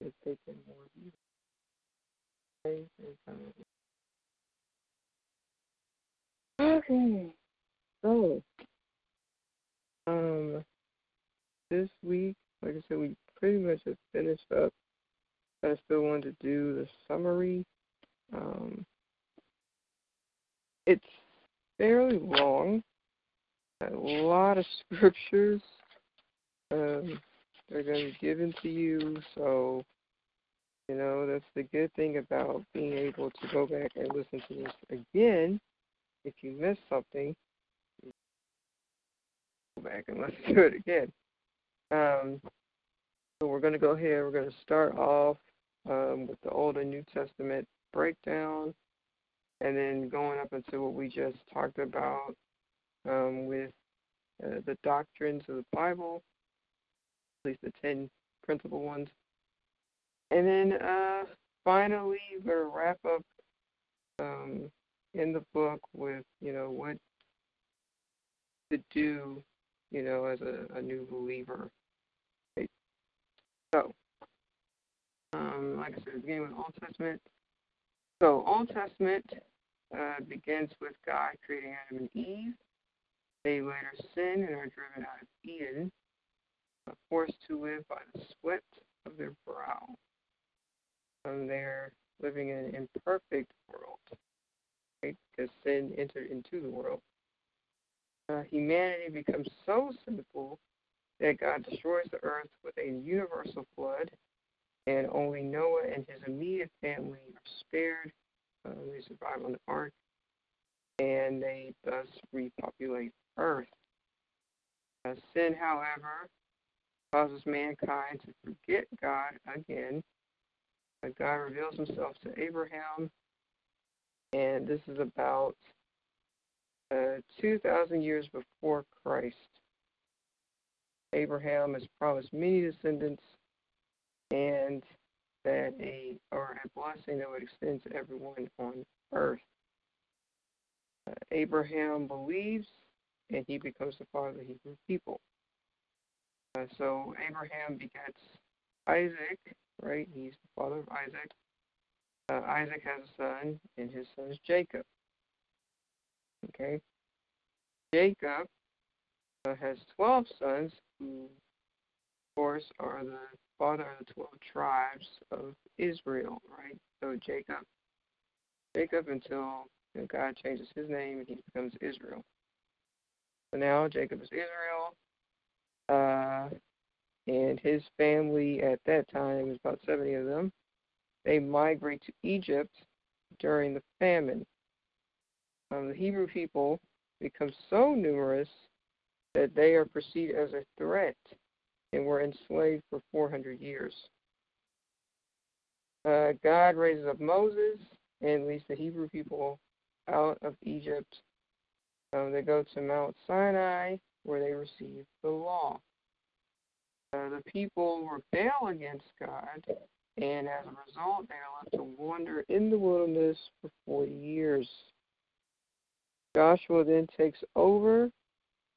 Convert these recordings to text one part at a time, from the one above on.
It's taken more beauty. Praise and time. Okay. So um this week, like I said, we pretty much have finished up. I still wanted to do the summary. Um, it's fairly long. A lot of scriptures um, are going to be given to you, so you know that's the good thing about being able to go back and listen to this again. If you miss something, go back and listen to it again. Um, so we're going to go ahead. We're going to start off um, with the Old and New Testament breakdown and then going up into what we just talked about um, with uh, the doctrines of the Bible, at least the 10 principal ones. And then uh, finally, we're wrap up um, in the book with, you know, what to do, you know, as a, a new believer. Okay. So, um, like I said, beginning with Old Testament. So, Old Testament uh, begins with God creating Adam and Eve. They later sin and are driven out of Eden, forced to live by the sweat of their brow. Um, they're living in an imperfect world, right? Because sin entered into the world. Uh, humanity becomes so sinful that God destroys the earth with a universal flood, and only Noah and his immediate family are spared uh, they survive on the ark, and they thus repopulate Earth. Uh, sin, however, causes mankind to forget God again. Uh, God reveals himself to Abraham, and this is about uh, 2,000 years before Christ. Abraham has promised many descendants, and that a or a blessing that would extend to everyone on earth. Uh, Abraham believes, and he becomes the father of the Hebrew people. Uh, so Abraham begets Isaac, right? He's the father of Isaac. Uh, Isaac has a son, and his son is Jacob. Okay. Jacob uh, has 12 sons, who, of course, are the father of the 12 tribes of Israel, right? So Jacob, Jacob until you know, God changes his name and he becomes Israel. So now Jacob is Israel, uh, and his family at that time was about 70 of them. They migrate to Egypt during the famine. Um, the Hebrew people become so numerous that they are perceived as a threat and were enslaved for 400 years. Uh, God raises up Moses and leads the Hebrew people out of Egypt. Um, they go to Mount Sinai where they receive the law. Uh, the people rebel against God, and as a result, they are left to wander in the wilderness for 40 years. Joshua then takes over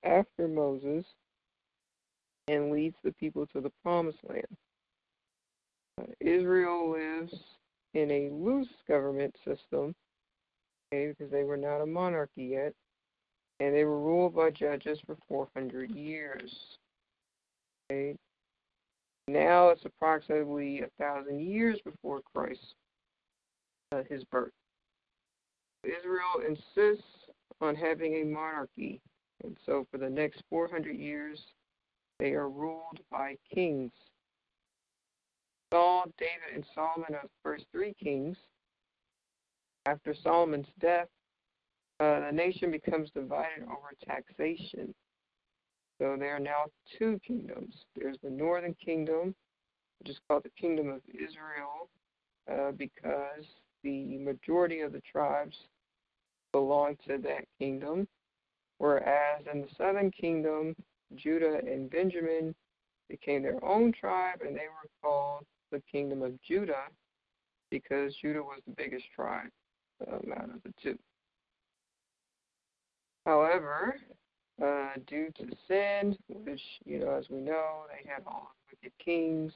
after Moses and leads the people to the promised land. Uh, Israel lives in a loose government system okay, because they were not a monarchy yet, and they were ruled by judges for 400 years. Okay. Now it's approximately a thousand years before Christ, uh, his birth. Israel insists on having a monarchy, And so for the next 400 years, they are ruled by kings. Saul, David, and Solomon are the first three kings. After Solomon's death, uh, the nation becomes divided over taxation. So there are now two kingdoms. There's the northern kingdom, which is called the kingdom of Israel, uh, because the majority of the tribes belong to that kingdom. Whereas in the southern kingdom, Judah and Benjamin became their own tribe, and they were called the kingdom of Judah because Judah was the biggest tribe um, out of the two. However, uh, due to sin, which, you know, as we know, they had all wicked kings.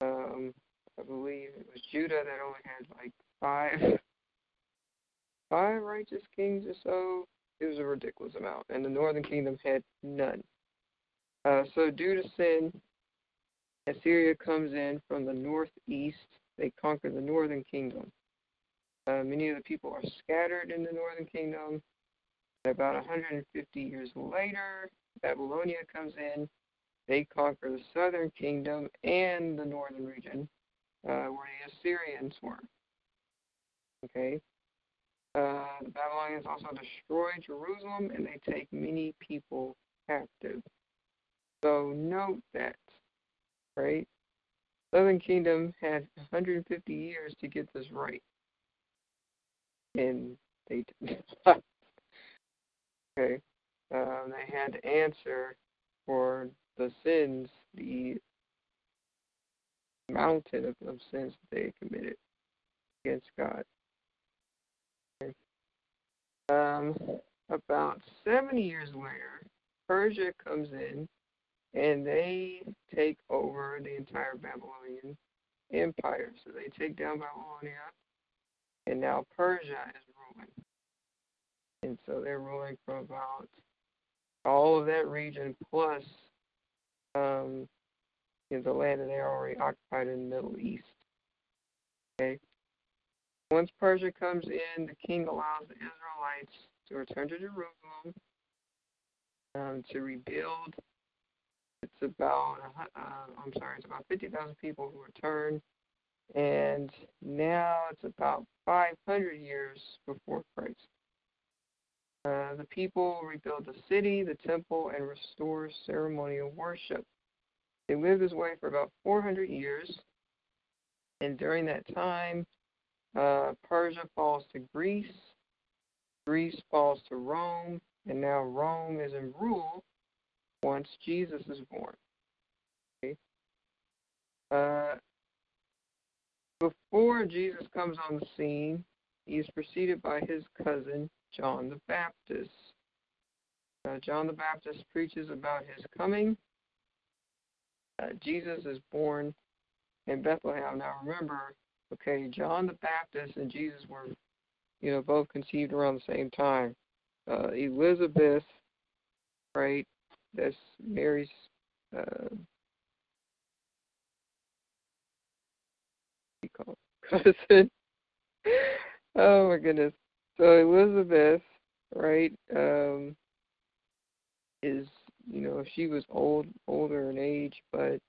Um, I believe it was Judah that only had like five, five righteous kings or so. It was a ridiculous amount, and the northern kingdom had none. Uh, so, due to sin, Assyria comes in from the northeast. They conquer the northern kingdom. Uh, many of the people are scattered in the northern kingdom. About 150 years later, Babylonia comes in. They conquer the southern kingdom and the northern region, uh, where the Assyrians were. Okay. Uh, the Babylonians also destroy Jerusalem and they take many people captive. So note that, right? Southern Kingdom had 150 years to get this right, and they. okay, um, they had to answer for the sins, the mountain of, of sins that they committed against God. Um, about 70 years later, Persia comes in and they take over the entire Babylonian empire. So they take down Babylonia, and now Persia is. And so they're ruling from about all of that region plus um, the land that they already occupied in the Middle East. Okay. Once Persia comes in, the king allows the Israelites to return to Jerusalem um, to rebuild. It's about, uh, I'm sorry, it's about 50,000 people who return. And now it's about 500 years before Christ. Uh, the people rebuild the city, the temple, and restore ceremonial worship. They lived this way for about 400 years. And during that time, uh, Persia falls to Greece. Greece falls to Rome. And now Rome is in rule once Jesus is born. Okay. Uh, before Jesus comes on the scene, he is preceded by his cousin, John the Baptist. Uh, John the Baptist preaches about his coming. Uh, Jesus is born in Bethlehem. Now remember, okay, John the Baptist and Jesus were, you know, both conceived around the same time. Uh, Elizabeth, right? That's Mary's uh, cousin. oh my goodness. So Elizabeth, right, um, is you know she was old, older in age, but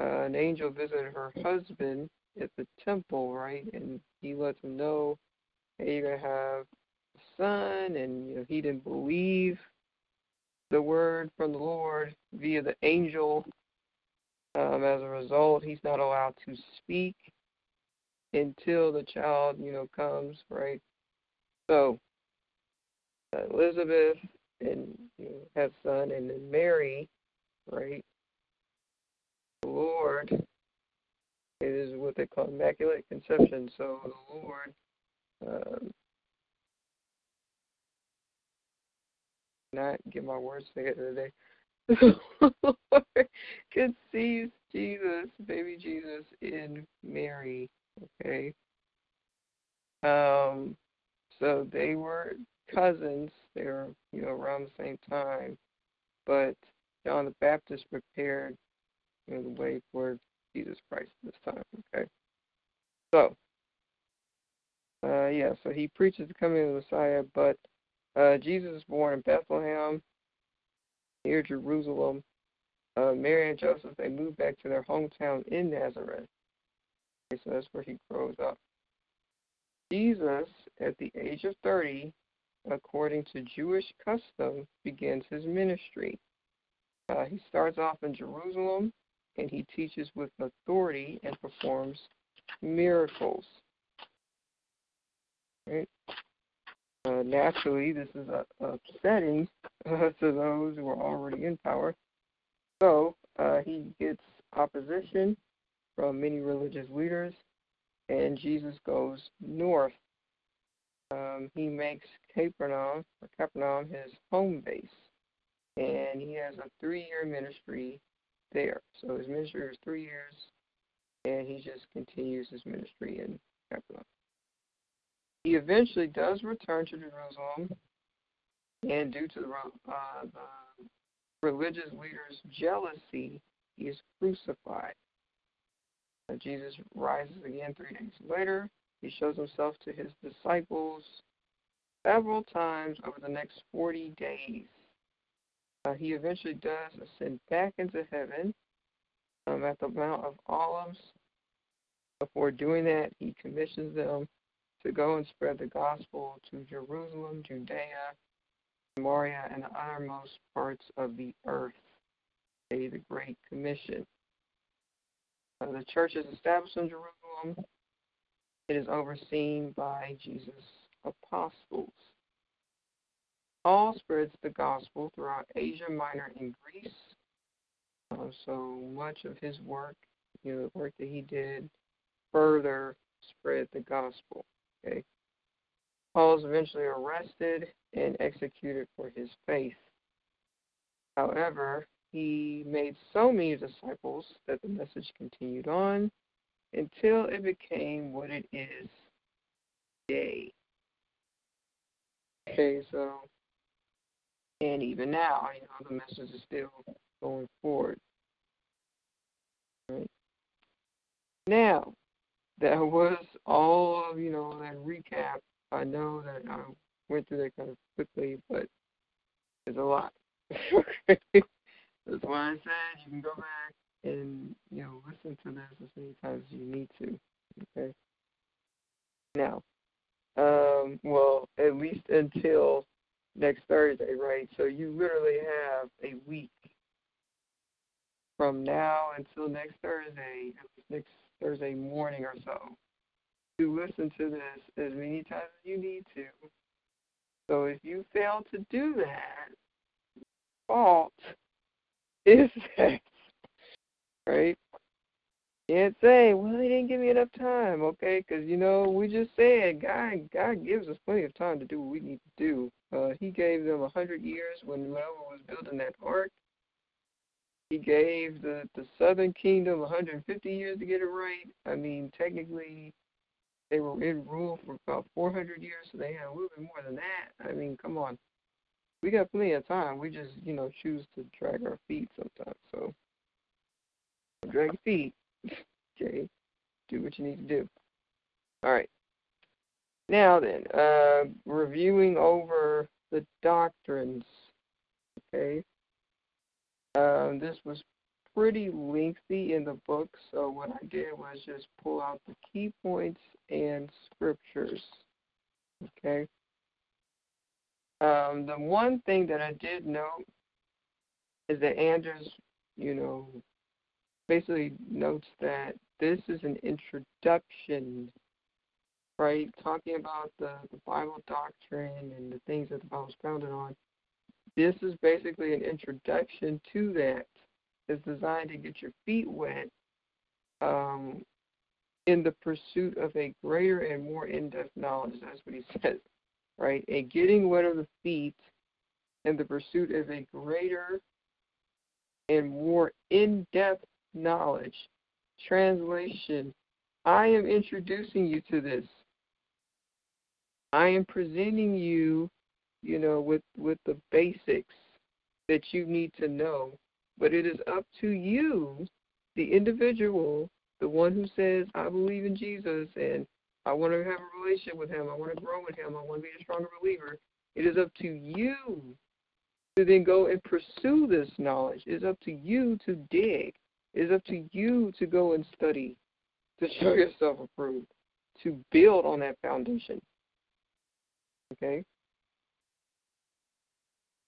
uh, an angel visited her husband at the temple, right, and he lets him know, hey, you're gonna have a son, and you know he didn't believe the word from the Lord via the angel. Um, as a result, he's not allowed to speak until the child, you know, comes, right? So uh, Elizabeth and you has son, and then Mary, right? The Lord it is what they call immaculate conception. So the Lord um, not get my words together today. The Lord conceives Jesus, baby Jesus, in Mary. Okay. Um, so they were cousins. They were, you know, around the same time. But John the Baptist prepared you know, the way for Jesus Christ this time. Okay. So, uh, yeah, so he preaches the coming of the Messiah, but Uh, Jesus is born in Bethlehem, near Jerusalem. Uh, Mary and Joseph they moved back to their hometown in Nazareth. Okay, so that's where he grows up. Jesus, at the age of 30, according to Jewish custom, begins his ministry. Uh, he starts off in Jerusalem and he teaches with authority and performs miracles. Right? Uh, naturally, this is upsetting uh, to those who are already in power. So uh, he gets opposition from many religious leaders, and Jesus goes north. Um, he makes Capernaum, or Capernaum his home base, and he has a three-year ministry there. So his ministry is three years, and he just continues his ministry in Capernaum. He eventually does return to Jerusalem, and due to the, uh, the religious leaders' jealousy, he is crucified. Jesus rises again three days later. He shows himself to his disciples several times over the next 40 days. Uh, he eventually does ascend back into heaven um, at the Mount of Olives. Before doing that, he commissions them to go and spread the gospel to Jerusalem, Judea, Samaria, and the uttermost parts of the earth. Okay, the Great Commission. The church is established in Jerusalem. It is overseen by Jesus' apostles. Paul spreads the gospel throughout Asia Minor and Greece. Uh, so much of his work, you know, the work that he did, further spread the gospel. Okay. Paul is eventually arrested and executed for his faith. However, he made so many disciples that the message continued on until it became what it is today. Okay, so and even now, you know, the message is still going forward. Right. Now, that was all of, you know, that recap. I know that I went through that kind of quickly, but there's a lot. That's why I said you can go back and, you know, listen to this as many times as you need to. Okay. Now, um, well, at least until next Thursday, right? So you literally have a week from now until next Thursday, next Thursday morning or so, to listen to this as many times as you need to. So if you fail to do that, fault is that, right? Can't say, well, they didn't give me enough time, okay? Because you know we just said God, God gives us plenty of time to do what we need to do. Uh, he gave them a hundred years when Noah was building that ark. He gave the the southern kingdom 150 years to get it right. I mean, technically, they were in rule for about 400 years, so they had a little bit more than that. I mean, come on, we got plenty of time. We just, you know, choose to drag our feet sometimes. So, drag your feet. okay, do what you need to do. All right. Now then, uh, reviewing over the doctrines. Okay. Um, this was pretty lengthy in the book, so what I did was just pull out the key points and scriptures. Okay. Um, the one thing that I did note is that Anders, you know, basically notes that this is an introduction, right? Talking about the, the Bible doctrine and the things that the Bible is founded on. This is basically an introduction to that. It's designed to get your feet wet um, in the pursuit of a greater and more in depth knowledge. That's what he says, right? A getting wet of the feet in the pursuit of a greater and more in depth knowledge. Translation I am introducing you to this. I am presenting you, you know, with, with the basics that you need to know. But it is up to you, the individual, the one who says, I believe in Jesus and I want to have a relationship with him. I want to grow with him. I want to be a stronger believer. It is up to you to then go and pursue this knowledge. It is up to you to dig. It is up to you to go and study, to show yourself approved, to build on that foundation. Okay?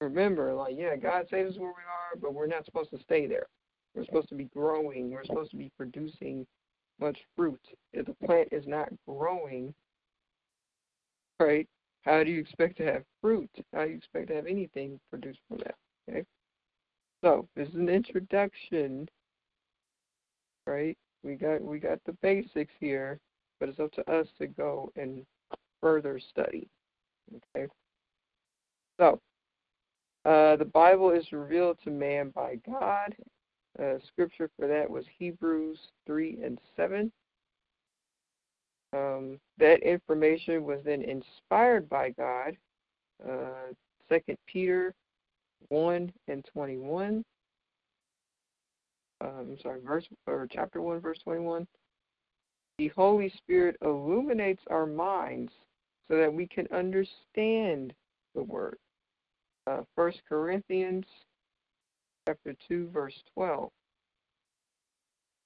Remember, like, yeah, God saves us where we are, but we're not supposed to stay there. We're supposed to be growing. We're supposed to be producing much fruit. If the plant is not growing, right, how do you expect to have fruit? How do you expect to have anything produced from that? Okay? So this is an introduction, right? We got we got the basics here, but it's up to us to go and further study. Okay. So uh, the Bible is revealed to man by God. Uh, scripture for that was Hebrews 3 and 7. Um, that information was then inspired by God. Uh, 2 Peter 1 and 21. Um, I'm sorry, verse or chapter 1, verse 21. The Holy Spirit illuminates our minds so that we can understand the Word uh, 1 Corinthians chapter 2, verse 12.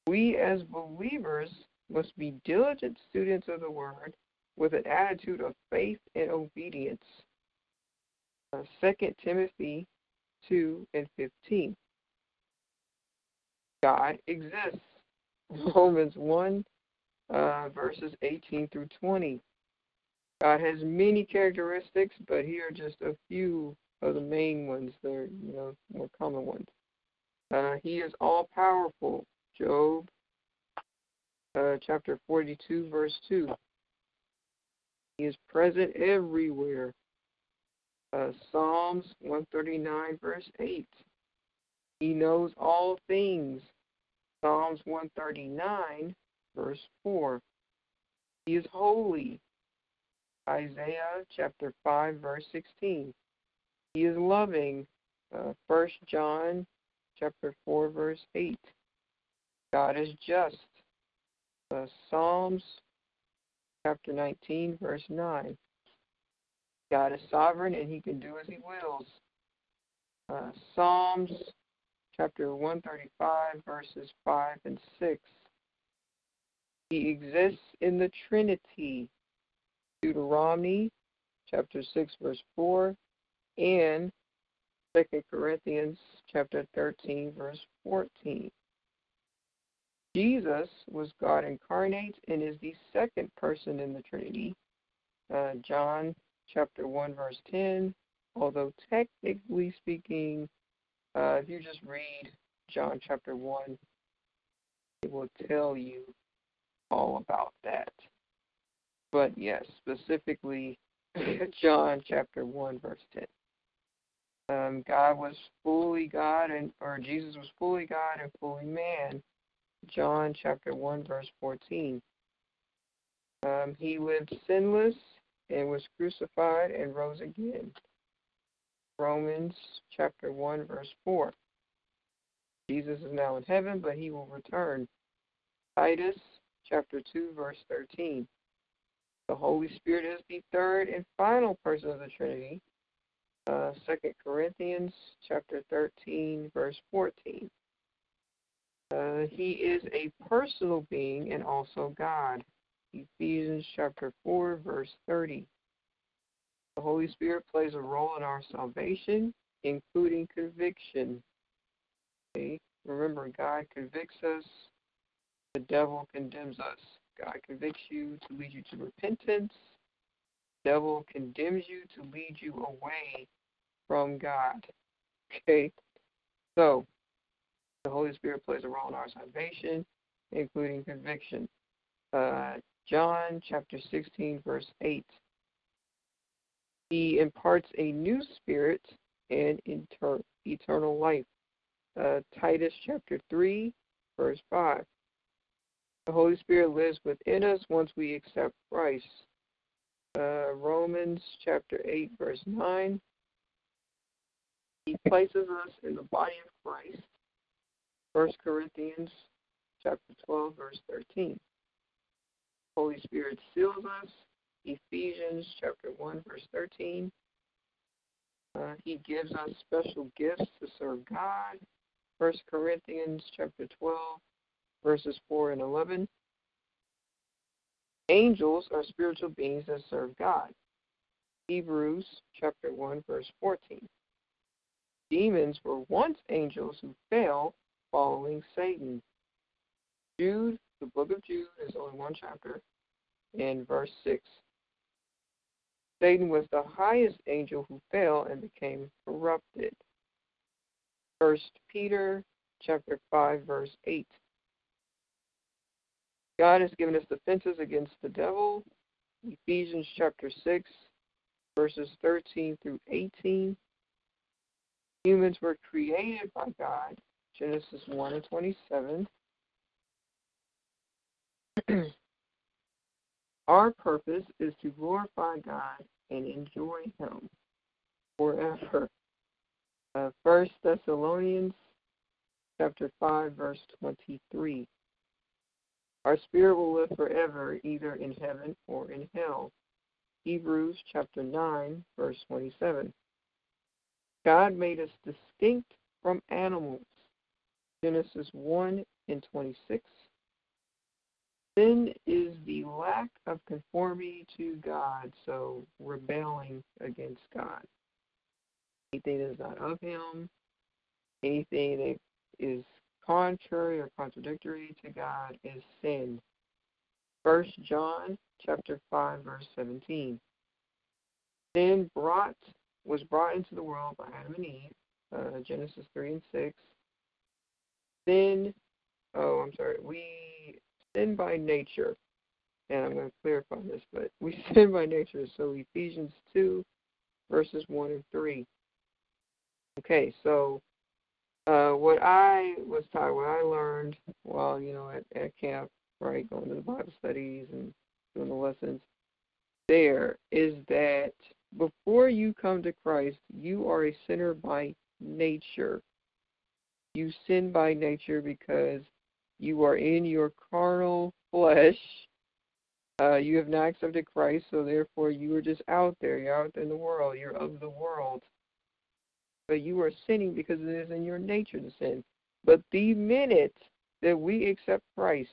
We as believers must be diligent students of the Word with an attitude of faith and obedience. Uh, 2 Timothy 2 and 15. God exists. Romans 1, uh, verses 18 through 20. God has many characteristics, but here are just a few are the main ones, the you know more common ones. Uh, he is all powerful. Job uh, chapter 42, verse 2. He is present everywhere. Uh, Psalms 139, verse 8. He knows all things. Psalms 139, verse 4. He is holy. Isaiah chapter 5, verse 16. He is loving. Uh, First uh, John chapter 4, verse 8. God is just. Uh, Psalms chapter 19, verse 9. God is sovereign and he can do as he wills. Uh, Psalms chapter 135, verses 5 and 6. He exists in the Trinity. Deuteronomy chapter 6, verse 4 and Second Corinthians chapter 13, verse 14. Jesus was God incarnate and is the second person in the Trinity. Uh, John chapter 1, verse 10. Although technically speaking, uh, if you just read John chapter 1, it will tell you all about that. But yes, specifically John chapter 1, verse 10 um, God was fully God and or Jesus was fully God and fully man. John chapter one verse fourteen. Um, he lived sinless and was crucified and rose again. Romans chapter one verse four. Jesus is now in heaven, but he will return. Titus chapter two verse thirteen. The Holy Spirit is the third and final person of the Trinity uh, Second Corinthians chapter 13, verse 14. Uh, he is a personal being and also God. Ephesians chapter 4, verse 30. The Holy Spirit plays a role in our salvation, including conviction. Okay? Remember, God convicts us, the devil condemns us. God convicts you to lead you to repentance, devil condemns you to lead you away from God. Okay? So, the Holy Spirit plays a role in our salvation, including conviction. Uh, John chapter 16, verse 8. He imparts a new spirit and inter- eternal life. Uh, Titus chapter 3, verse 5. The Holy Spirit lives within us once we accept Christ uh, Romans chapter 8, verse 9. He places us in the body of Christ. 1 Corinthians chapter 12, verse 13. Holy Spirit seals us. Ephesians chapter 1, verse 13. Uh, he gives us special gifts to serve God. First Corinthians chapter 12, verses 4 and 11. Angels are spiritual beings that serve God. Hebrews chapter 1, verse 14. Demons were once angels who fell following Satan. Jude, the book of Jude, is only one chapter, in verse 6. Satan was the highest angel who fell and became corrupted. First Peter chapter 5 verse 8. God has given us defenses against the devil. Ephesians chapter 6 verses 13 through 18. Humans were created by God. Genesis 1 and 27. Our purpose is to glorify God and enjoy Him forever. Uh, First Thessalonians chapter five, verse twenty-three. Our spirit will live forever, either in heaven or in hell. Hebrews chapter nine, verse twenty-seven. God made us distinct from animals. Genesis one and twenty-six. Sin is the lack of conformity to God, so rebelling against God. Anything that is not of Him, anything that is contrary or contradictory to God is sin. First John chapter five verse seventeen. Sin brought was brought into the world by Adam and Eve, uh, Genesis three and six. Sin, oh I'm sorry, we sin by nature, and I'm going to clarify this, but we sin by nature. So Ephesians 2, verses 1 and 3. Okay, so uh, what I was taught, what I learned while, you know, at, at camp, right, going to the Bible studies and doing the lessons, there is that before you come to Christ, you are a sinner by nature. You sin by nature because you are in your carnal flesh. Uh, you have not accepted Christ, so therefore you are just out there. You're out in the world. You're of the world. But you are sinning because it is in your nature to sin. But the minute that we accept Christ,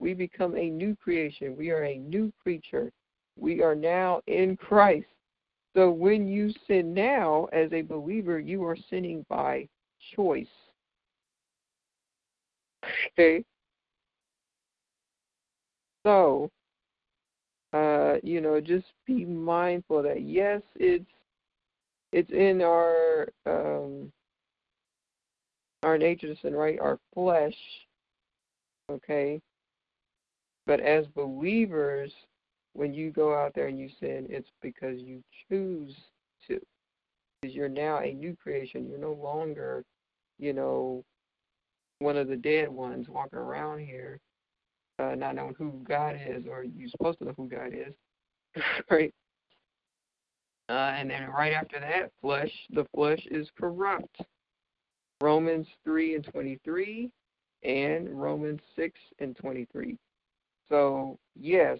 we become a new creation. We are a new creature. We are now in Christ. So when you sin now as a believer, you are sinning by choice. Okay. So, uh, you know, just be mindful that yes, it's it's in our um, our nature to sin, right? Our flesh. Okay. But as believers, when you go out there and you sin, it's because you choose to. Because you're now a new creation. You're no longer, you know, one of the dead ones walking around here, uh, not knowing who God is, or you're supposed to know who God is, right? Uh, and then right after that, flesh, the flesh is corrupt. Romans 3 and 23 and Romans 6 and 23. So, yes,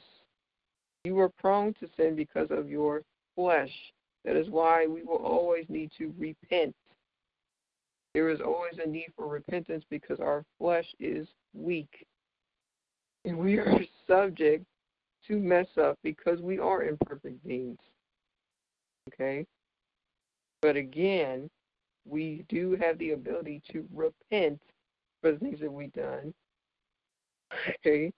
you are prone to sin because of your flesh. That is why we will always need to repent there is always a need for repentance because our flesh is weak. And we are subject to mess up because we are imperfect beings. Okay? But again, we do have the ability to repent for the things that we've done. Okay?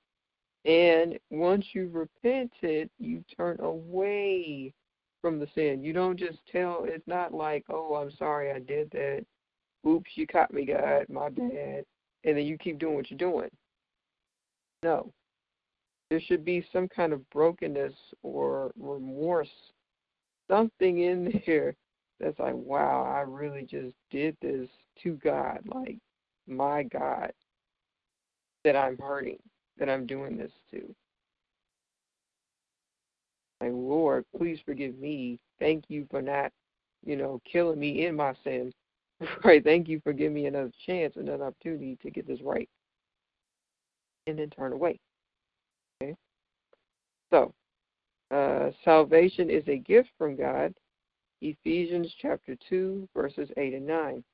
And once you've repented, you turn away from the sin. You don't just tell, it's not like, oh, I'm sorry I did that oops, you caught me, God, my bad, and then you keep doing what you're doing. No. There should be some kind of brokenness or remorse, something in there that's like, wow, I really just did this to God, like my God, that I'm hurting, that I'm doing this to. Like, Lord, please forgive me. Thank you for not, you know, killing me in my sin. Right. Thank you for giving me another chance, another opportunity to get this right. And then turn away. Okay. So, uh, salvation is a gift from God. Ephesians chapter 2, verses 8 and 9.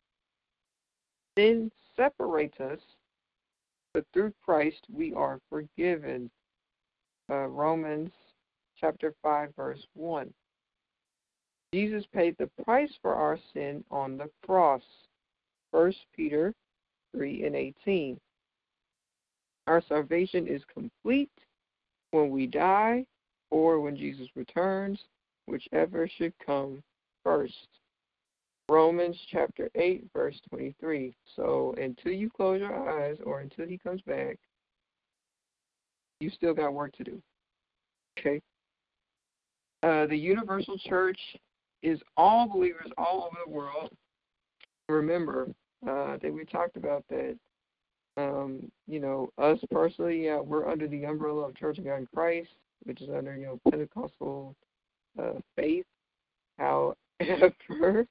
Sin separates us, but through Christ we are forgiven. Uh, Romans chapter 5, verse 1. Jesus paid the price for our sin on the cross. 1 Peter 3 and 18. Our salvation is complete when we die or when Jesus returns, whichever should come first. Romans chapter 8, verse 23. So until you close your eyes or until he comes back, you still got work to do. Okay? Uh, the universal church is all believers all over the world. Remember, uh, think we talked about that. Um, you know, us personally, yeah, we're under the umbrella of Church of God in Christ, which is under, you know, Pentecostal uh, faith. However,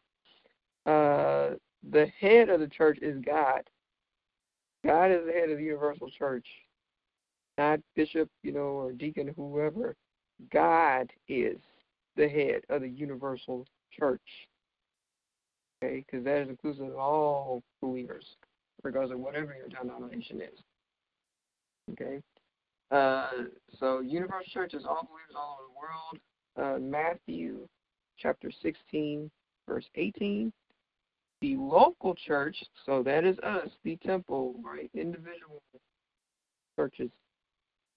uh, the head of the church is God. God is the head of the universal church, not bishop, you know, or deacon, whoever. God is the head of the universal church. Okay, because that is inclusive of all believers, regardless of whatever your denomination is. Okay, uh, so universal church is all believers all over the world. Uh, Matthew chapter 16, verse 18. The local church, so that is us, the temple, right? Individual churches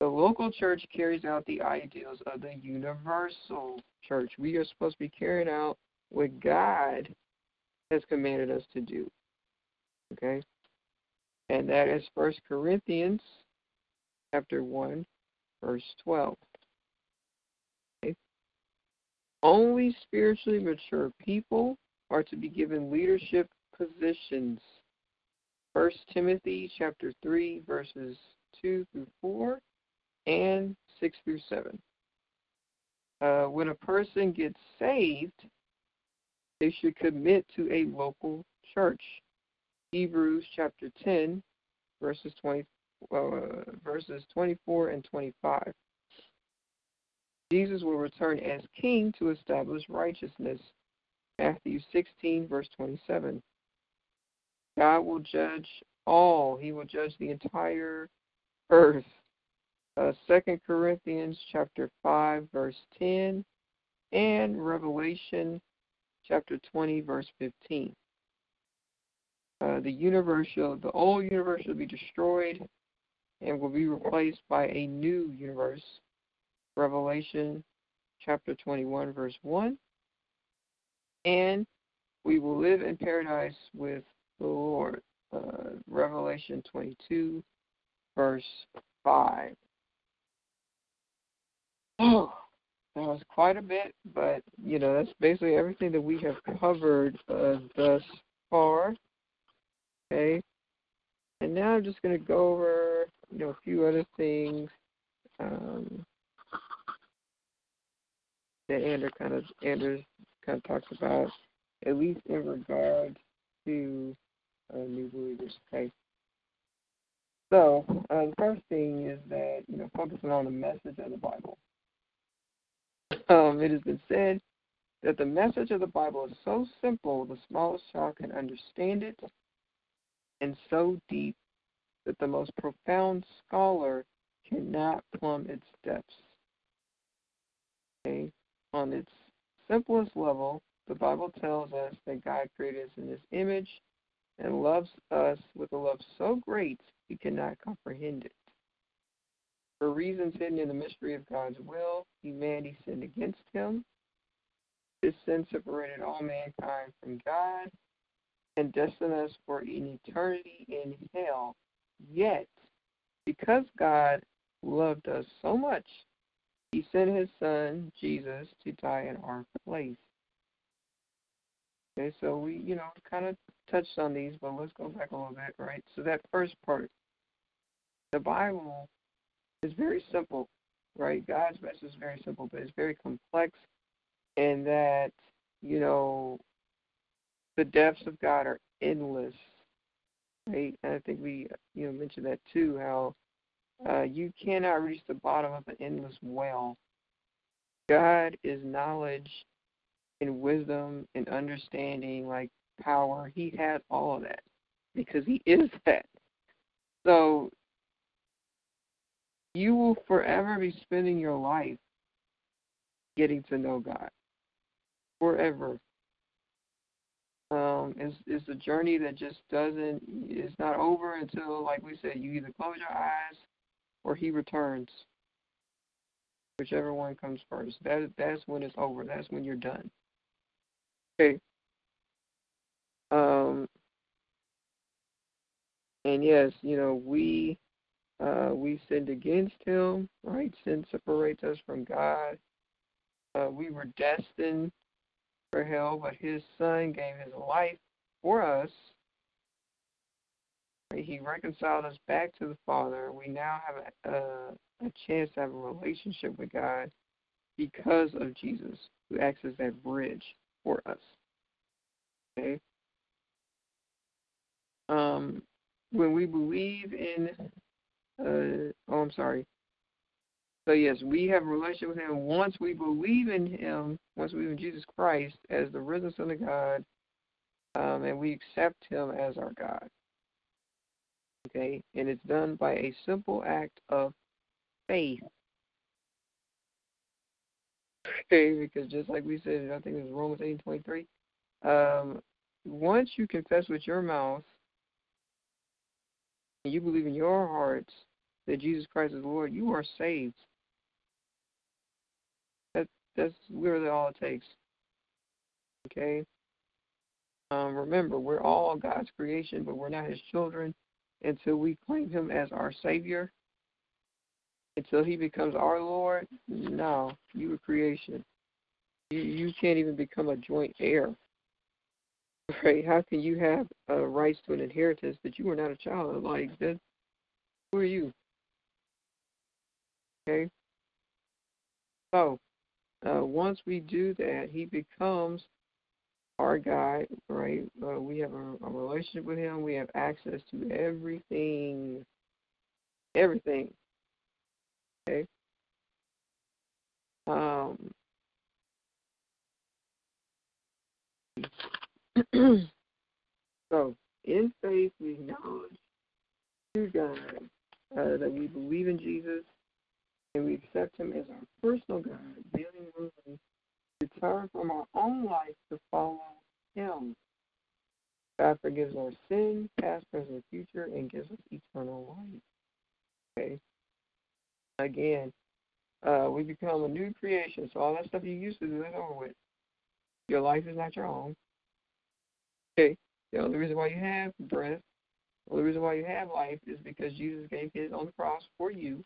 the local church carries out the ideals of the universal church. We are supposed to be carrying out what God has commanded us to do. Okay? And that is First Corinthians chapter 1, verse 12. Okay? Only spiritually mature people are to be given leadership positions. First Timothy chapter 3, verses 2 through 4 and 6 through 7. Uh, when a person gets saved, they should commit to a local church. Hebrews chapter 10, verses 20, uh, verses 24 and 25. Jesus will return as king to establish righteousness. Matthew 16, verse 27. God will judge all. He will judge the entire earth uh, 2 Corinthians chapter 5 verse 10 and Revelation chapter 20 verse 15. Uh, the universe shall, the old universe will be destroyed and will be replaced by a new universe. Revelation chapter 21 verse 1. And we will live in paradise with the Lord. Uh, Revelation 22 verse 5. Oh, that was quite a bit, but you know that's basically everything that we have covered uh, thus far. Okay, and now I'm just going to go over you know a few other things um, that Andrew kind of Andrew kind of talks about, at least in regard to uh, new believers. Okay. So uh, the first thing is that you know focusing on the message of the Bible. Um, it has been said that the message of the Bible is so simple the smallest child can understand it, and so deep that the most profound scholar cannot plumb its depths. Okay? On its simplest level, the Bible tells us that God created us in His image and loves us with a love so great we cannot comprehend it. For reasons hidden in the mystery of God's will, humanity sinned against him. This sin separated all mankind from God and destined us for an eternity in hell. Yet, because God loved us so much, he sent his son, Jesus, to die in our place. Okay, so we, you know, kind of touched on these, but let's go back a little bit, right? So that first part, the Bible is very simple, right? God's message is very simple, but it's very complex and that, you know, the depths of God are endless. Right? And I think we, you know, mentioned that too, how uh, you cannot reach the bottom of an endless well. God is knowledge and wisdom and understanding, like power. He has all of that because he is that. So you will forever be spending your life getting to know God. Forever. Um, it's, a journey that just doesn't, it's not over until, like we said, you either close your eyes or He returns. Whichever one comes first. That that's when it's over. That's when you're done. Okay. Um, and yes, you know, we uh, we sinned against him, right? Sin separates us from God. Uh, we were destined for hell, but his son gave his life for us. He reconciled us back to the Father. We now have a, a, chance to have a relationship with God because of Jesus, who acts as that bridge for us. Okay? Um, when we believe in uh, oh, I'm sorry. So yes, we have a relationship with Him once we believe in Him, once we believe in Jesus Christ as the risen Son of God, um, and we accept Him as our God. Okay, and it's done by a simple act of faith. Okay, because just like we said, I think it was Romans eight twenty three. Um, once you confess with your mouth and you believe in your hearts that Jesus Christ is Lord, you are saved. That that's really all it takes. Okay. Um, remember, we're all God's creation, but we're not His children until we claim Him as our Savior. Until He becomes our Lord, no, you are creation. You you can't even become a joint heir. Right? How can you have rights to an inheritance that you are not a child of? Like that, who are you? Okay. So uh, once we do that, he becomes our guide, right? Uh, we have a, a, relationship with him. We have access to everything, everything. Okay. Um. so, in faith, we acknowledge to God uh, that we believe in Jesus and we accept him as our personal God, daily willing to turn from our own life to follow him. God forgives our sin, past, present, future, and gives us eternal life. Okay. Again, uh, we become a new creation. So all that stuff you used to do is over with. Your life is not your own. Okay. The only reason why you have breath, the only reason why you have life is because Jesus gave his on the cross for you.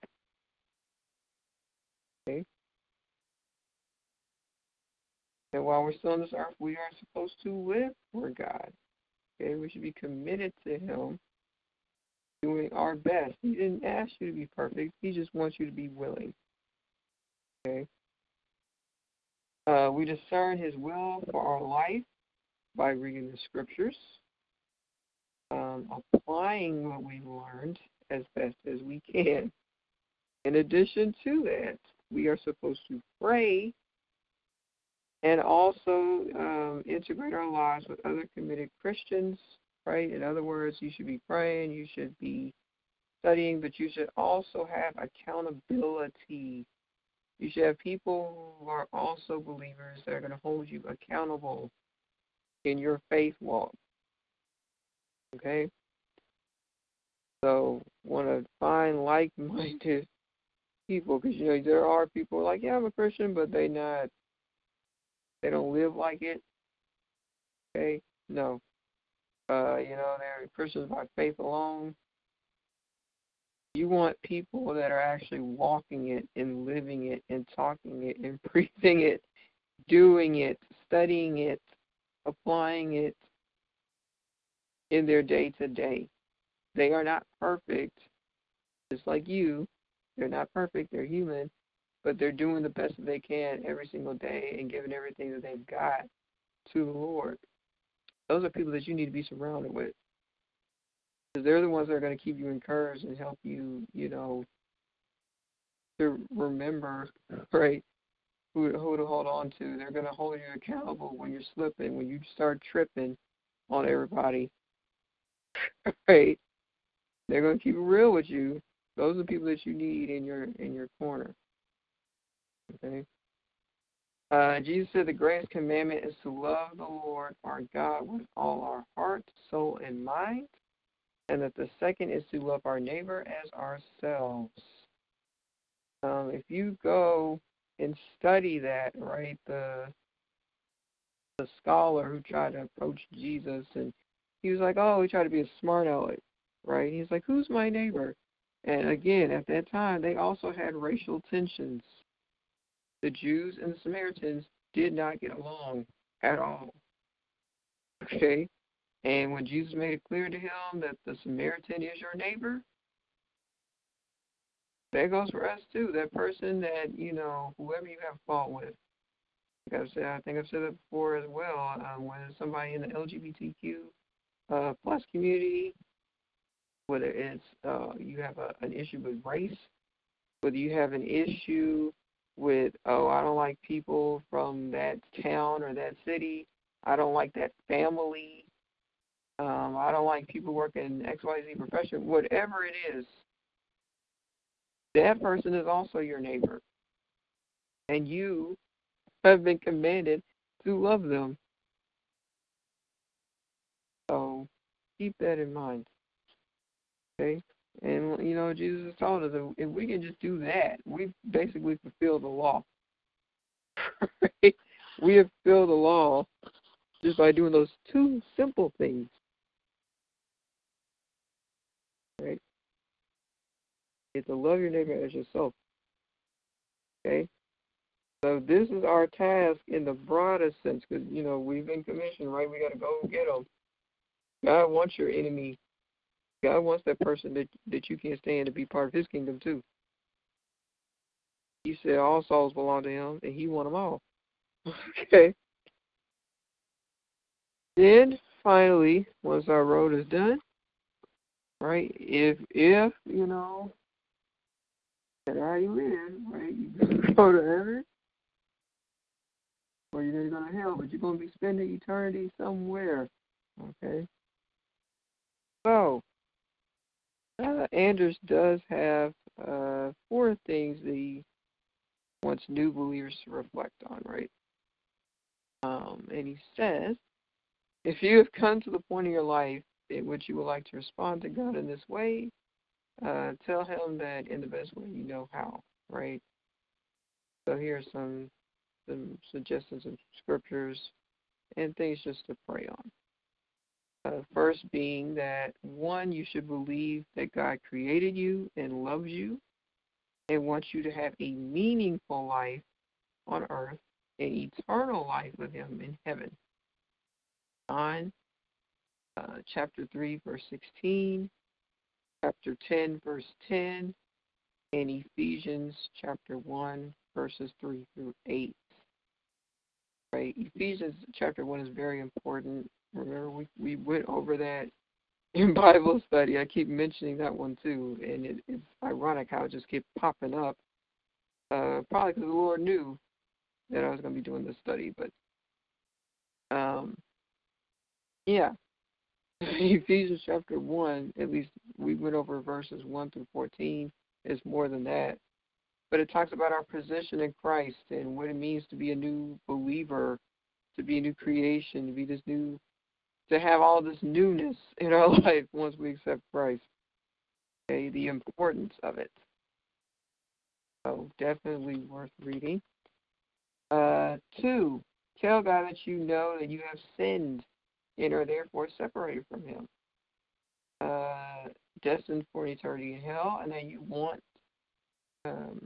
Okay? And while we're still on this earth, we are supposed to live for God. Okay, we should be committed to Him, doing our best. He didn't ask you to be perfect. He just wants you to be willing. Okay. Uh, we discern His will for our life by reading the Scriptures, um, applying what we've learned as best as we can. In addition to that, we are supposed to pray and also um, integrate our lives with other committed Christians, right? In other words, you should be praying, you should be studying, but you should also have accountability. You should have people who are also believers that are going to hold you accountable in your faith walk. Okay? So, want to find like minded people because you know there are people like yeah I'm a Christian but they not they don't live like it. Okay, no. Uh, you know they're Christians by faith alone. You want people that are actually walking it and living it and talking it and breathing it, doing it, studying it, applying it in their day to day. They are not perfect, just like you, they're not perfect, they're human, but they're doing the best that they can every single day and giving everything that they've got to the Lord. Those are people that you need to be surrounded with. Because they're the ones that are going to keep you encouraged and help you, you know, to remember, right, who who to hold on to. They're gonna hold you accountable when you're slipping, when you start tripping on everybody. right? They're gonna keep it real with you. Those are the people that you need in your in your corner. Okay. Uh, Jesus said the greatest commandment is to love the Lord our God with all our heart, soul, and mind, and that the second is to love our neighbor as ourselves. Um, if you go and study that, right, the the scholar who tried to approach Jesus and he was like, Oh, he tried to be a smart aleck, right? He's like, Who's my neighbor? And again, at that time they also had racial tensions. The Jews and the Samaritans did not get along at all. Okay? And when Jesus made it clear to him that the Samaritan is your neighbor, that goes for us too. That person that, you know, whoever you have fault with. Like I've said, I think I've said that before as well. Um, when somebody in the LGBTQ uh, plus community, whether it's uh, you have a, an issue with race, whether you have an issue with, oh, I don't like people from that town or that city, I don't like that family, um, I don't like people working XYZ profession, whatever it is, that person is also your neighbor. And you have been commanded to love them. So keep that in mind. Okay? And, you know, Jesus told us that if we can just do that, we've basically fulfilled the law. we have fulfilled the law just by doing those two simple things. Right? It's to love your neighbor as yourself. Okay? So this is our task in the broadest sense because, you know, we've been commissioned, right? We got to go get them. God wants your enemy. God wants that person that, that you can't stand to be part of his kingdom too. He said all souls belong to him and he won them all. okay? Then, finally, once our road is done, right, if, if, you know, that you live, right? You go to heaven or you're going to go to hell, but you're going to be spending eternity somewhere. Okay? So, uh, Anders does have uh, four things that he wants new believers to reflect on, right? Um, and he says, if you have come to the point in your life in which you would like to respond to God in this way, uh, tell him that in the best way you know how, right? So here's some some suggestions of scriptures and things just to pray on. Uh, first being that one, you should believe that God created you and loves you and wants you to have a meaningful life on earth and eternal life with Him in heaven. John uh, chapter 3, verse 16 chapter 10, verse 10, and Ephesians chapter 1, verses 3 through 8. Right? Ephesians chapter 1 is very important. Remember, we, we went over that in Bible study. I keep mentioning that one too, and it, it's ironic how it just kept popping up. Uh, probably because the Lord knew that I was going to be doing this study, but um, yeah, Ephesians chapter 1, at least we went over verses 1 through 14, It's more than that. But it talks about our position in Christ and what it means to be a new believer, to be a new creation, to be this new, to have all this newness in our life once we accept Christ. Okay, the importance of it. So definitely worth reading. Uh, two, tell God that you know that you have sinned and are therefore separated from Him, uh, destined for eternity in hell, and that you want um,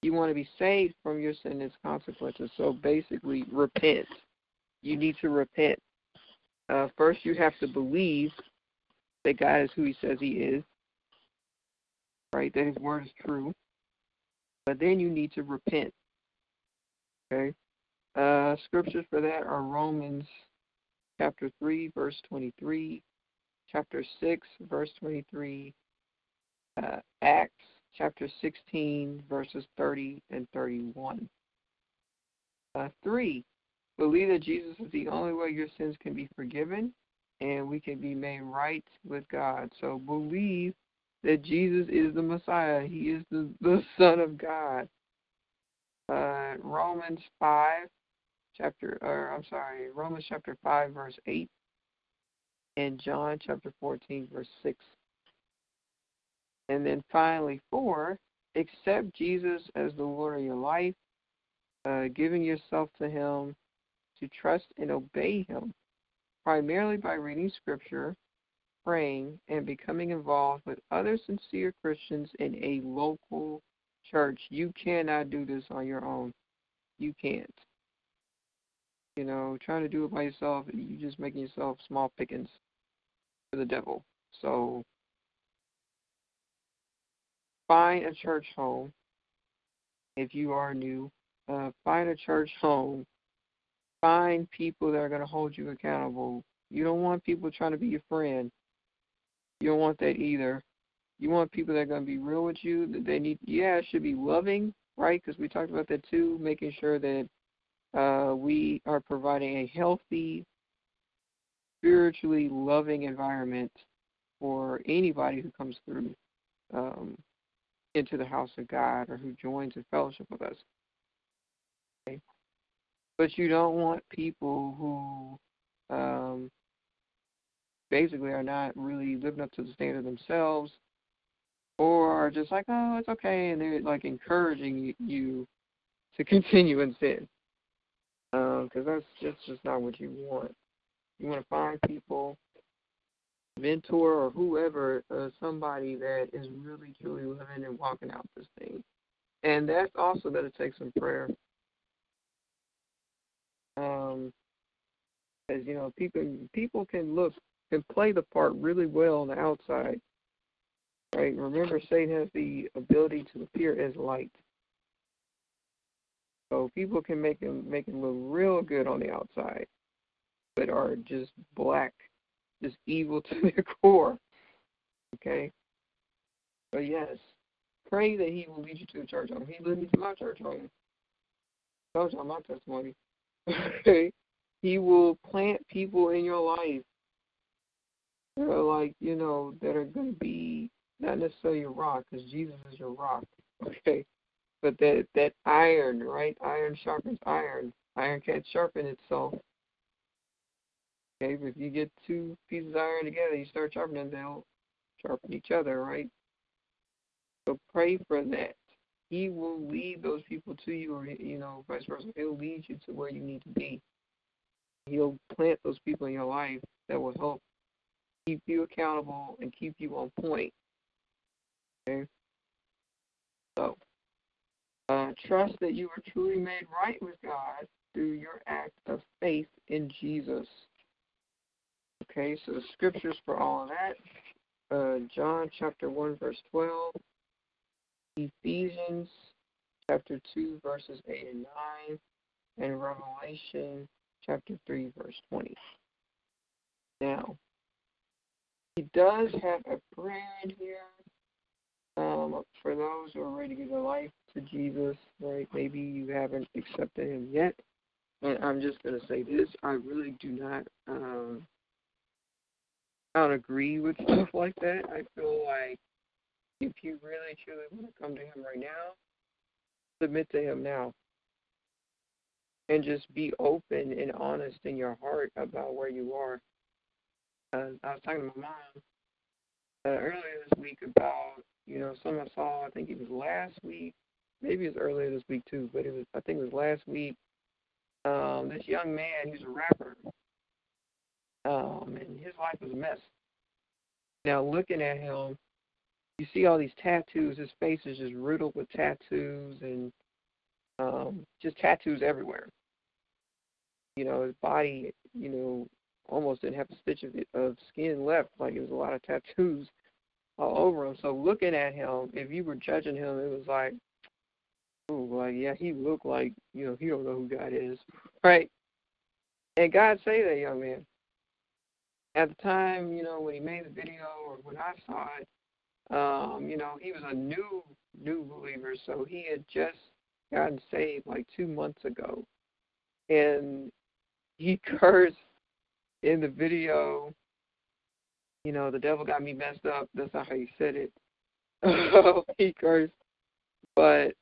you want to be saved from your sin and its consequences. So basically, repent. You need to repent. Uh, first, you have to believe that God is who He says He is, right? That His word is true. But then you need to repent. Okay. Uh, scriptures for that are Romans chapter 3, verse 23, chapter 6, verse 23, uh, Acts chapter 16, verses 30 and 31. Uh, three, believe that Jesus is the only way your sins can be forgiven and we can be made right with God. So believe that Jesus is the Messiah. He is the, the Son of God. Uh, Romans 5, chapter, or I'm sorry, Romans chapter 5, verse 8, and John chapter 14, verse 6. And then finally, 4, accept Jesus as the Lord of your life, uh, giving yourself to Him to trust and obey Him, primarily by reading Scripture, praying, and becoming involved with other sincere Christians in a local church. You cannot do this on your own. You can't. You know, trying to do it by yourself, you're just making yourself small pickings for the devil. So find a church home if you are new. Uh, find a church home. Find people that are going to hold you accountable. You don't want people trying to be your friend. You don't want that either. You want people that are going to be real with you. That they need, yeah, it should be loving, right? Because we talked about that too, making sure that uh, we are providing a healthy, spiritually loving environment for anybody who comes through um, into the house of God or who joins in fellowship with us. But you don't want people who um, basically are not really living up to the standard themselves or are just like, oh, it's okay, and they're like encouraging you to continue in sin. Because um, that's just, just not what you want. You want to find people, mentor or whoever, uh, somebody that is really truly living and walking out this thing. And that's also going to take some prayer. Um, as you know, people people can look can play the part really well on the outside. Right? Remember, Satan has the ability to appear as light. So people can make him make him look real good on the outside, but are just black, just evil to their core. Okay. But yes, pray that he will lead you to a church home. He led me to my church home. Told you my testimony. Okay. He will plant people in your life that are like, you know, that are going to be not necessarily your rock, because Jesus is your rock. Okay but that that iron, right? Iron sharpens iron. Iron can't sharpen itself. Okay, but if you get two pieces of iron together, you start sharpening, they'll sharpen each other, right? So pray for that. He will lead those people to you, or you know, vice versa. He'll lead you to where you need to be. He'll plant those people in your life that will help keep you accountable and keep you on point. Okay. So uh, trust that you are truly made right with God through your act of faith in Jesus. Okay, so the scriptures for all of that uh, John chapter 1, verse 12, Ephesians chapter 2, verses 8 and 9, and Revelation chapter 3, verse 20. Now, he does have a prayer in here um, for those who are ready to give their life to Jesus, right? Maybe you haven't accepted Him yet. And I'm just going to say this I really do not. Um, I don't agree with stuff like that. I feel like if you really truly want to come to Him right now, submit to Him now. And just be open and honest in your heart about where you are. Uh, I was talking to my mom uh, earlier this week about you know some I saw. I think it was last week, maybe it was earlier this week too, but it was I think it was last week. Um, this young man, he's a rapper, um, and his life was a mess. Now looking at him, you see all these tattoos. His face is just riddled with tattoos and um, just tattoos everywhere. You know, his body, you know, almost didn't have a stitch of, of skin left. Like it was a lot of tattoos all over him. So looking at him, if you were judging him, it was like, oh, like yeah, he looked like you know he don't know who God is, right? And God saved that young man. At the time, you know, when he made the video or when I saw it, um, you know, he was a new new believer, so he had just gotten saved like two months ago, and he cursed in the video. You know, the devil got me messed up. That's not how he said it. he cursed, but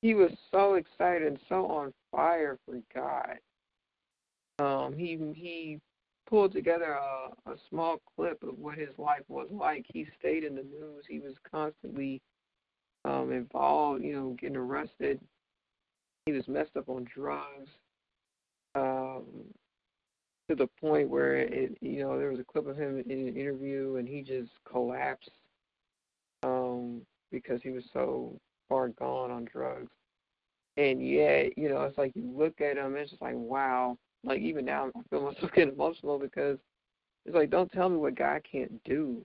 he was so excited and so on fire for God. Um, he he pulled together a, a small clip of what his life was like. He stayed in the news. He was constantly um, involved, you know, getting arrested. He was messed up on drugs um, to the point where it, you know, there was a clip of him in an interview and he just collapsed um, because he was so far gone on drugs. And yet, you know, it's like you look at him, it's just like, wow, like even now I feel myself getting emotional because it's like don't tell me what God can't do.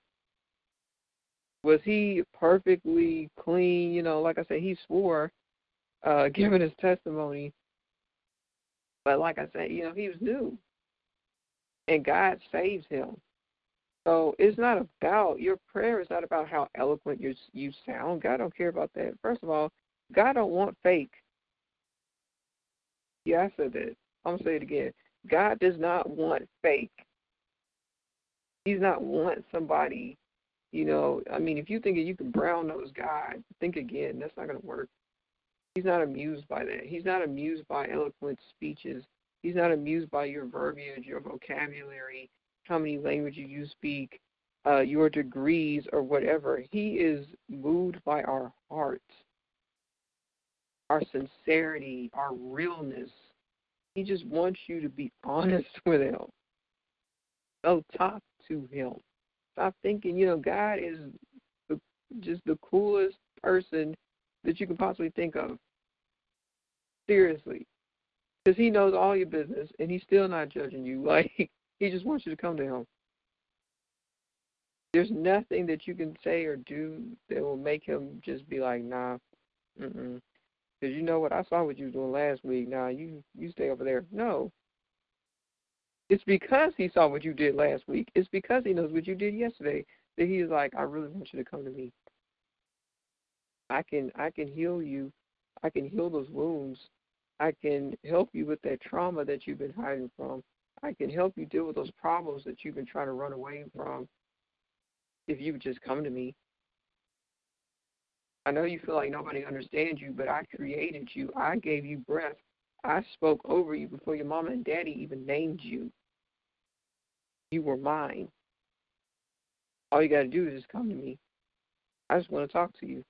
Was he perfectly clean? You know, like I said, he swore, uh, giving his testimony. But like I said, you know, he was new. And God saves him. So it's not about your prayer is not about how eloquent you you sound. God don't care about that. First of all, God don't want fake. Yeah, I said that. I'm gonna say it again. God does not want fake. He's not want somebody, you know. I mean, if you think that you can brown nose God, think again. That's not gonna work. He's not amused by that. He's not amused by eloquent speeches. He's not amused by your verbiage, your vocabulary, how many languages you speak, uh, your degrees, or whatever. He is moved by our hearts, our sincerity, our realness he just wants you to be honest with him. So talk to him. Stop thinking, you know, God is the, just the coolest person that you can possibly think of. Seriously. Because he knows all your business and he's still not judging you. Like, he just wants you to come to him. There's nothing that you can say or do that will make him just be like, nah, mm-mm. Because you know what? I saw what you were doing last week. Now you you stay over there. No. It's because he saw what you did last week. It's because he knows what you did yesterday that he is like, I really want you to come to me. I can I can heal you. I can heal those wounds. I can help you with that trauma that you've been hiding from. I can help you deal with those problems that you've been trying to run away from. If you would just come to me. I know you feel like nobody understands you, but I created you. I gave you breath. I spoke over you before your mama and daddy even named you. You were mine. All you got to do is just come to me. I just want to talk to you.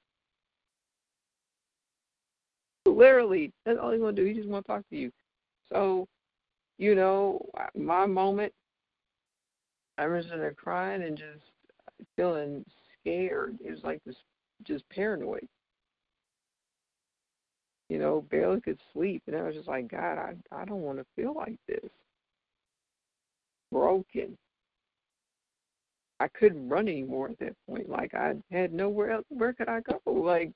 Literally, that's all he's going to do. He just want to talk to you. So, you know, my moment, I was in there crying and just feeling scared. It was like this just paranoid. You know, barely could sleep, and I was just like, God, I I don't want to feel like this. Broken. I couldn't run anymore at that point. Like I had nowhere else. Where could I go? Like,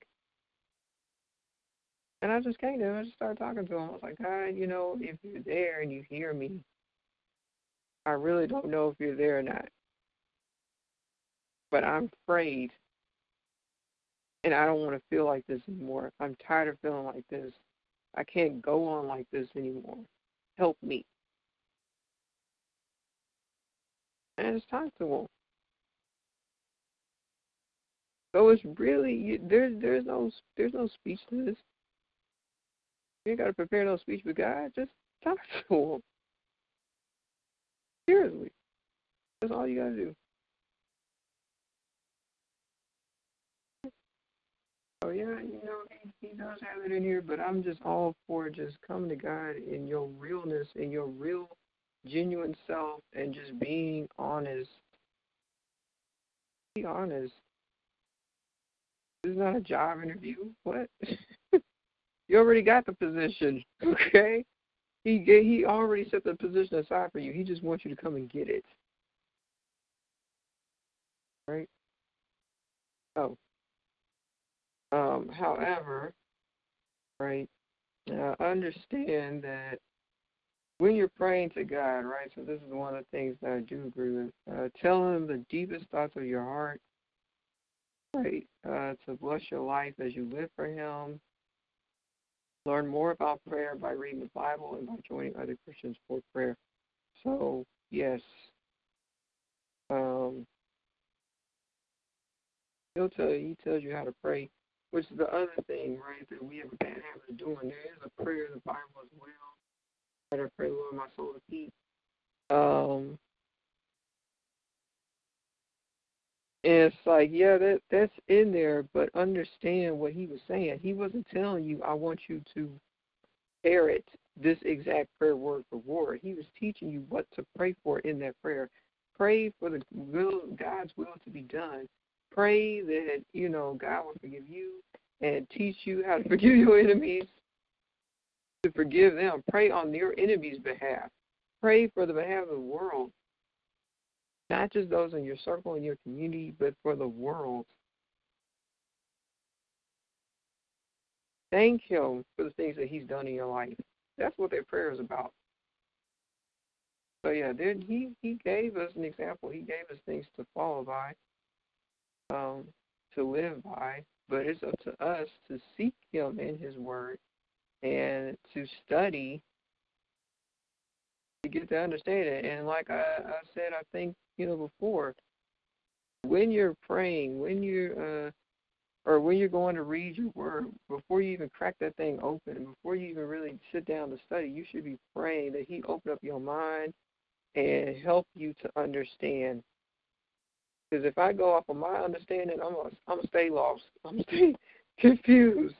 and I just came to him. I just started talking to him. I was like, God, you know, if you're there and you hear me, I really don't know if you're there or not. But I'm afraid and I don't want to feel like this anymore. I'm tired of feeling like this. I can't go on like this anymore. Help me. And it's time to him. So it's really there's there's no there's no speech to this. You ain't got to prepare no speech with God. Just talk to him. Seriously, that's all you got to do. Oh yeah, you know he, he does have it in here, but I'm just all for just coming to God in your realness, in your real, genuine self, and just being honest. Be honest. This is not a job interview. What? you already got the position, okay? He he already set the position aside for you. He just wants you to come and get it. Right? Oh, um, however, right, uh, understand that when you're praying to God, right, so this is one of the things that I do agree with, uh, tell Him the deepest thoughts of your heart. right? Uh, to bless your life as you live for Him. Learn more about prayer by reading the Bible and by joining other Christians for prayer. So, yes, um, he'll tell you, he tells you how to pray, which is the other thing, right, that we have a bad habit of doing. There is a prayer in the Bible as well. I pray, Lord, my soul to keep. Um, and it's like, yeah, that that's in there, but understand what he was saying. He wasn't telling you, I want you to parrot this exact prayer word for word. He was teaching you what to pray for in that prayer. Pray for the will God's will to be done. Pray that, you know, God will forgive you and teach you how to forgive your enemies, to forgive them. Pray on your enemies' behalf. Pray for the behalf of the world. Not just those in your circle and your community, but for the world. Thank Him for the things that He's done in your life. That's what their prayer is about. So yeah, then he he gave us an example. He gave us things to follow by, um, to live by. But it's up to us to seek Him in His Word and to study to get to understand it. And like I, I said, I think you know before, when you're praying, when you're uh, or when you're going to read your word, before you even crack that thing open, before you even really sit down to study, you should be praying that He open up your mind and help you to understand. Because if I go off of my understanding, I'm gonna, I'm gonna stay lost. I'm gonna stay confused,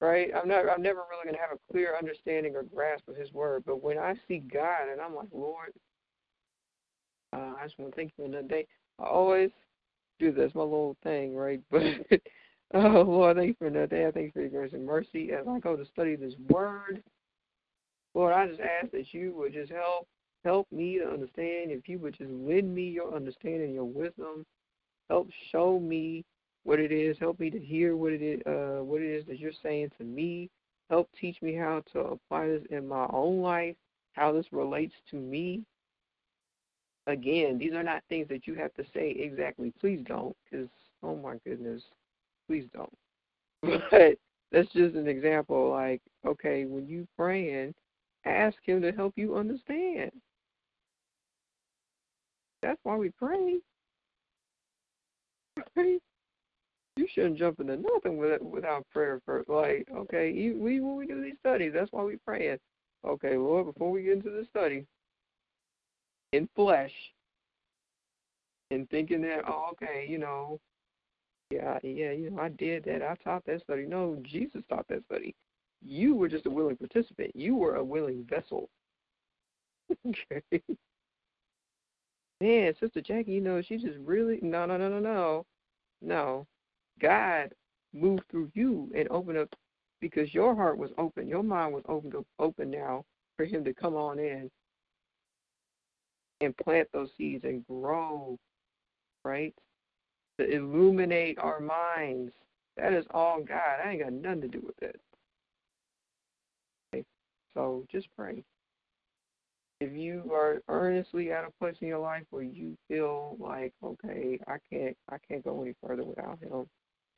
right? I'm not. I'm never really gonna have a clear understanding or grasp of His word. But when I see God and I'm like, Lord, uh, I just want to thank you for another day. I always do this, my little thing, right? But oh Lord, thank you for another day. I thank you for your grace and mercy as I go to study this word. Lord, I just ask that you would just help help me to understand. If you would just lend me your understanding, your wisdom, help show me what it is. Help me to hear what it is, uh, what it is that you're saying to me. Help teach me how to apply this in my own life, how this relates to me. Again, these are not things that you have to say exactly. Please don't, because oh my goodness, please don't. But that's just an example. Like, okay, when you praying, ask Him to help you understand. That's why we pray. You shouldn't jump into nothing without, prayer first. Like, okay, we when we do these studies, that's why we pray. Okay, Lord, before we get into the study, in flesh, and thinking that, oh, okay, you know, yeah, yeah, you know, I did that. I taught that study. No, Jesus taught that study. You were just a willing participant. You were a willing vessel. okay man, Sister Jackie, you know, she just really no, no, no, no, no, no. God moved through you and opened up because your heart was open, your mind was open open now for Him to come on in and plant those seeds and grow, right? To illuminate our minds. That is all God. I ain't got nothing to do with it. Okay? So just pray if you are earnestly at a place in your life where you feel like, okay, I can't I can't go any further without him.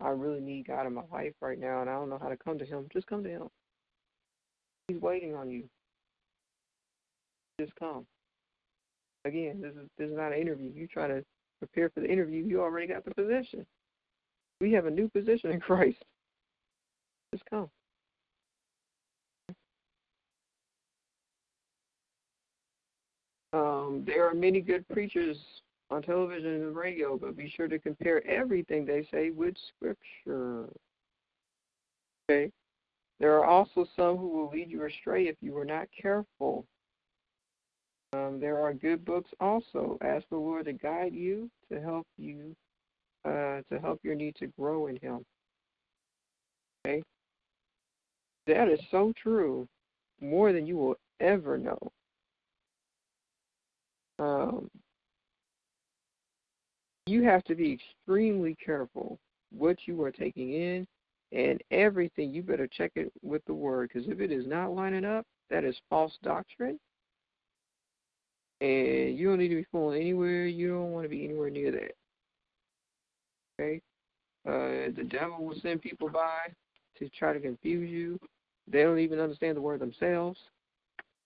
I really need God in my life right now and I don't know how to come to him, just come to him. He's waiting on you. Just come. Again, this is this is not an interview. You try to prepare for the interview, you already got the position. We have a new position in Christ. Just come. Um, there are many good preachers on television and radio, but be sure to compare everything they say with Scripture. Okay? There are also some who will lead you astray if you are not careful. Um, there are good books also. Ask the Lord to guide you, to help you, uh, to help your need to grow in Him. Okay? That is so true, more than you will ever know um, you have to be extremely careful what you are taking in and everything. You better check it with the word because if it is not lining up, that is false doctrine. And you don't need to be fooling anywhere. You don't want to be anywhere near that. Okay? where the devil will send people by to try to confuse you. They don't even understand the word themselves.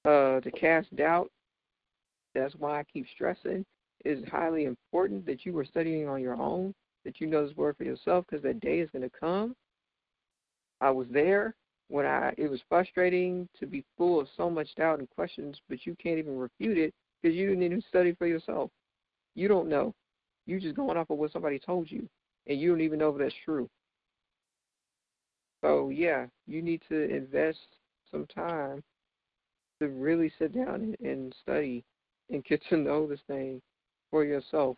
Uh, to cast doubt. That's why I keep stressing. It is highly important that you are studying on your own, that you know this word for yourself, because that day is going to come. I was there when I. It was frustrating to be full of so much doubt and questions, but you can't even refute it because you didn't even study for yourself. You don't know. You're just going off of what somebody told you, and you don't even know if that's true. So yeah, you need to invest some time to really sit down and, and study and get to know this thing for yourself.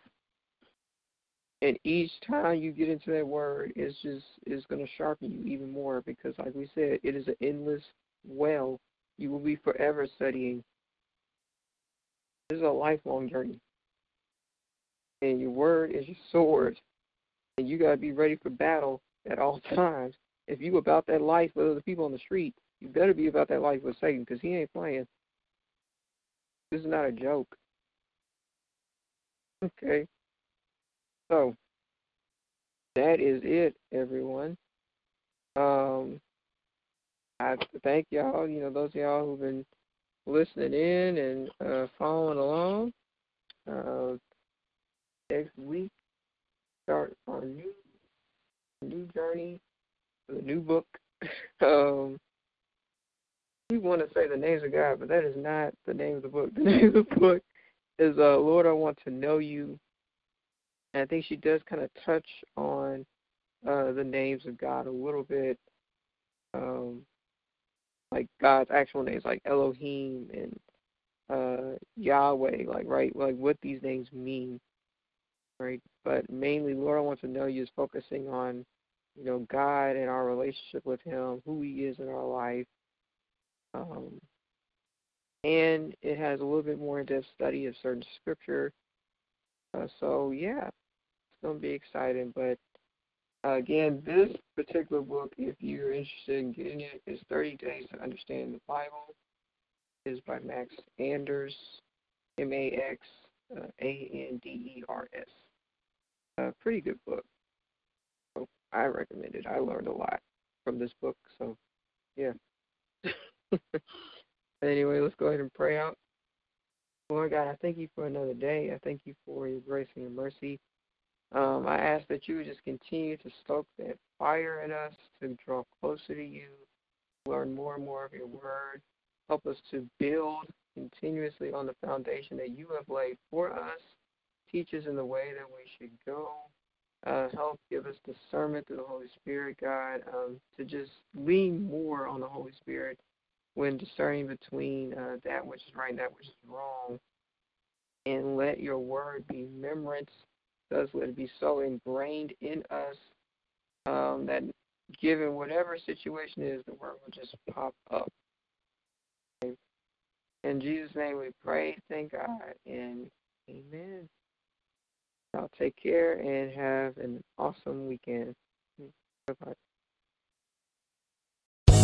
And each time you get into that word, it's just it's going to sharpen you even more because, like we said, it is an endless well. You will be forever studying. This is a lifelong journey, and your word is your sword, and you got to be ready for battle at all times. If you about that life with other people on the street, you better be about that life with Satan because he ain't playing. This is not a joke. Okay. So that is it, everyone. Um, I thank y'all. You know, those of y'all who've been listening in and uh, following along. Uh, next week, start our new new journey the new book. um, we want to say the names of God, but that is not the name of the book. The name of the book is uh, Lord, I Want to Know You. And I think she does kind of touch on uh, the names of God a little bit, um, like God's actual names, like Elohim and uh, Yahweh, like right, like what these names mean, right? But mainly, Lord, I want to know you is focusing on, you know, God and our relationship with Him, who He is in our life, um, and it has a little bit more in-depth study of certain scripture. Uh, so yeah, it's going to be exciting. But uh, again, this particular book, if you're interested in getting it, is 30 Days to Understand the Bible. It is by Max Anders, M-A-X uh, pretty good book. So I recommend it. I learned a lot from this book. So yeah. anyway, let's go ahead and pray out. Lord God, I thank you for another day. I thank you for your grace and your mercy. Um, I ask that you would just continue to stoke that fire in us to draw closer to you, learn more and more of your word. Help us to build continuously on the foundation that you have laid for us. Teach us in the way that we should go. Uh, help give us discernment through the Holy Spirit, God, um, to just lean more on the Holy Spirit when discerning between uh, that which is right and that which is wrong. And let your word be remembrance. Thus, let it be so ingrained in us um, that given whatever situation is, the word will just pop up. In Jesus' name we pray. Thank God. And amen. Y'all take care and have an awesome weekend. Bye-bye.